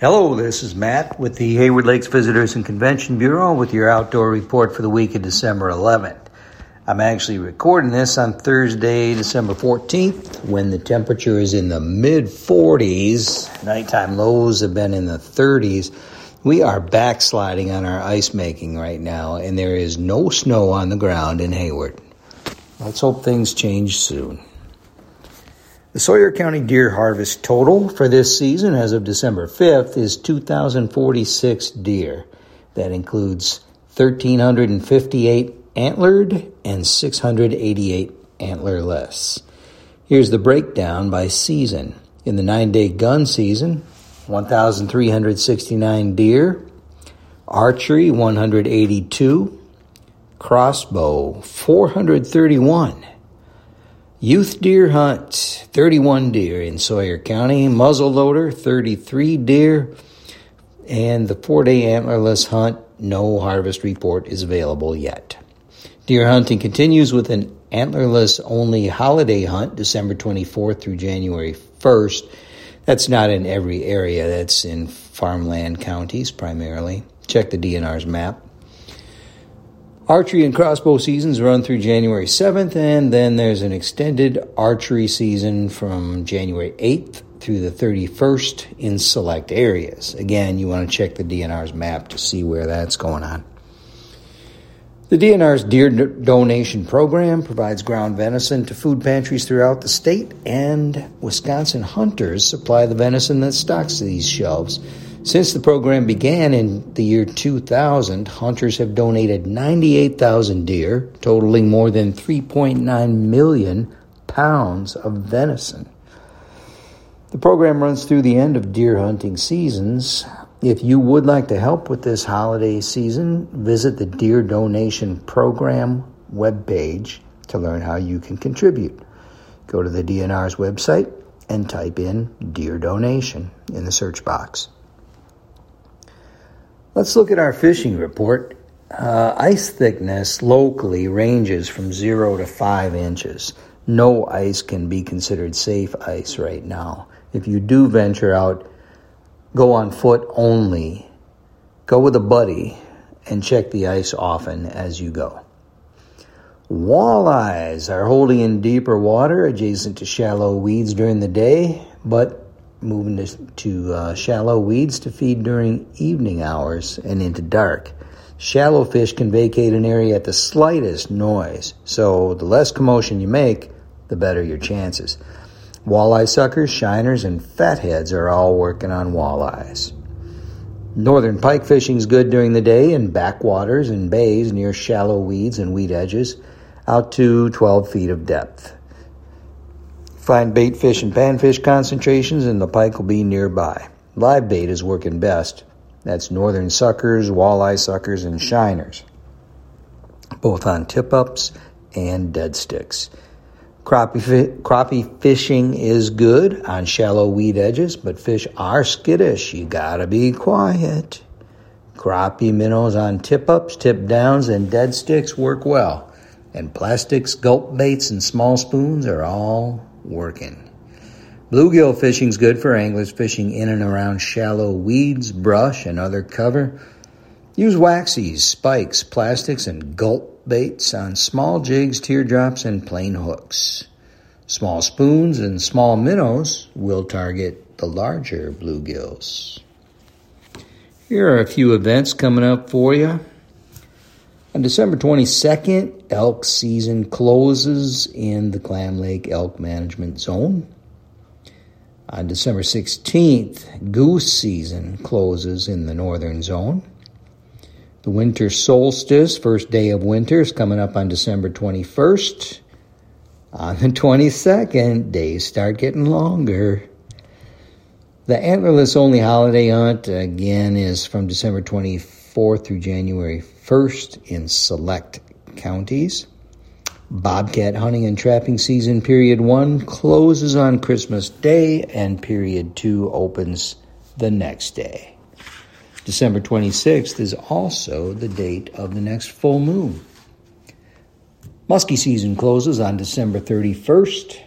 Hello, this is Matt with the Hayward Lakes Visitors and Convention Bureau with your outdoor report for the week of December 11th. I'm actually recording this on Thursday, December 14th, when the temperature is in the mid 40s. Nighttime lows have been in the 30s. We are backsliding on our ice making right now, and there is no snow on the ground in Hayward. Let's hope things change soon. The Sawyer County deer harvest total for this season as of December 5th is 2,046 deer. That includes 1,358 antlered and 688 antlerless. Here's the breakdown by season. In the nine day gun season, 1,369 deer, archery 182, crossbow 431. Youth deer hunt, 31 deer in Sawyer County. Muzzleloader, 33 deer. And the four day antlerless hunt, no harvest report is available yet. Deer hunting continues with an antlerless only holiday hunt, December 24th through January 1st. That's not in every area, that's in farmland counties primarily. Check the DNR's map. Archery and crossbow seasons run through January 7th, and then there's an extended archery season from January 8th through the 31st in select areas. Again, you want to check the DNR's map to see where that's going on. The DNR's Deer Donation Program provides ground venison to food pantries throughout the state, and Wisconsin hunters supply the venison that stocks these shelves. Since the program began in the year 2000, hunters have donated 98,000 deer, totaling more than 3.9 million pounds of venison. The program runs through the end of deer hunting seasons. If you would like to help with this holiday season, visit the Deer Donation Program webpage to learn how you can contribute. Go to the DNR's website and type in Deer Donation in the search box. Let's look at our fishing report. Uh, ice thickness locally ranges from zero to five inches. No ice can be considered safe ice right now. If you do venture out, go on foot only. Go with a buddy and check the ice often as you go. Walleyes are holding in deeper water adjacent to shallow weeds during the day, but moving to, to uh, shallow weeds to feed during evening hours and into dark. Shallow fish can vacate an area at the slightest noise, so the less commotion you make, the better your chances. Walleye suckers, shiners, and fatheads are all working on walleyes. Northern pike fishing is good during the day in backwaters and bays near shallow weeds and weed edges, out to 12 feet of depth. Find bait fish and panfish concentrations, and the pike will be nearby. Live bait is working best. That's northern suckers, walleye suckers, and shiners, both on tip ups and dead sticks. Crappie, fi- crappie fishing is good on shallow weed edges, but fish are skittish. You gotta be quiet. Crappie minnows on tip ups, tip downs, and dead sticks work well. And plastics, gulp baits, and small spoons are all working. Bluegill fishing's good for anglers fishing in and around shallow weeds, brush, and other cover. Use waxies, spikes, plastics, and gulp baits on small jigs, teardrops, and plain hooks. Small spoons and small minnows will target the larger bluegills. Here are a few events coming up for you. On December 22nd, elk season closes in the Clam Lake Elk Management Zone. On December 16th, goose season closes in the northern zone. The winter solstice, first day of winter, is coming up on December 21st. On the 22nd, days start getting longer. The antlerless only holiday hunt, again, is from December 24th through January 1st in select counties. Bobcat hunting and trapping season period one closes on Christmas Day and period two opens the next day. December 26th is also the date of the next full moon. Muskie season closes on December 31st.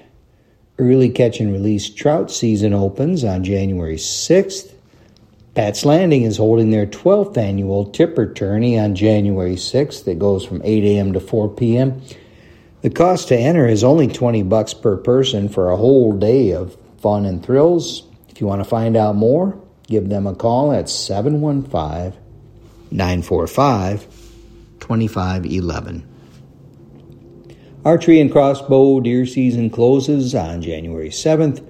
Early catch and release trout season opens on January 6th. Pat's Landing is holding their 12th annual Tipper Tourney on January 6th. that goes from 8 a.m. to 4 p.m. The cost to enter is only 20 bucks per person for a whole day of fun and thrills. If you want to find out more, give them a call at 715 945 2511. Archery and crossbow deer season closes on January 7th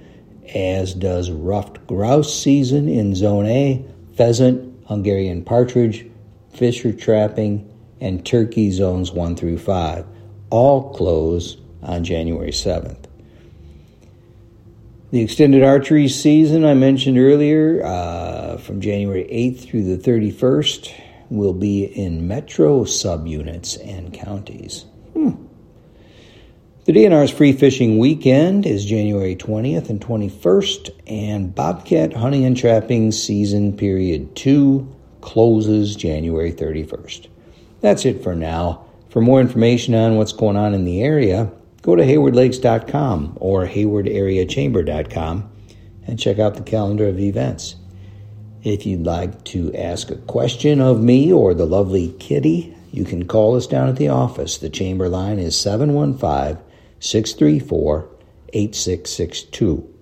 as does ruffed grouse season in Zone A, pheasant, Hungarian partridge, fisher trapping, and turkey zones 1 through 5. All close on January 7th. The extended archery season I mentioned earlier, uh, from January 8th through the 31st, will be in metro subunits and counties. The DNR's free fishing weekend is January 20th and 21st, and Bobcat hunting and trapping season period 2 closes January 31st. That's it for now. For more information on what's going on in the area, go to haywardlakes.com or haywardareachamber.com and check out the calendar of events. If you'd like to ask a question of me or the lovely Kitty, you can call us down at the office. The chamber line is 715 634 8662.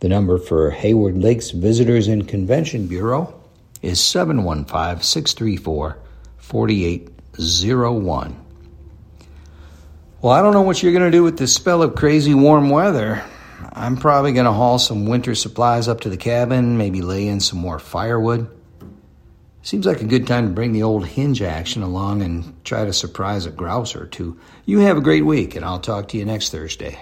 The number for Hayward Lakes Visitors and Convention Bureau is 715 634 4801. Well, I don't know what you're going to do with this spell of crazy warm weather. I'm probably going to haul some winter supplies up to the cabin, maybe lay in some more firewood. Seems like a good time to bring the old hinge action along and try to surprise a grouse or two. You have a great week, and I'll talk to you next Thursday.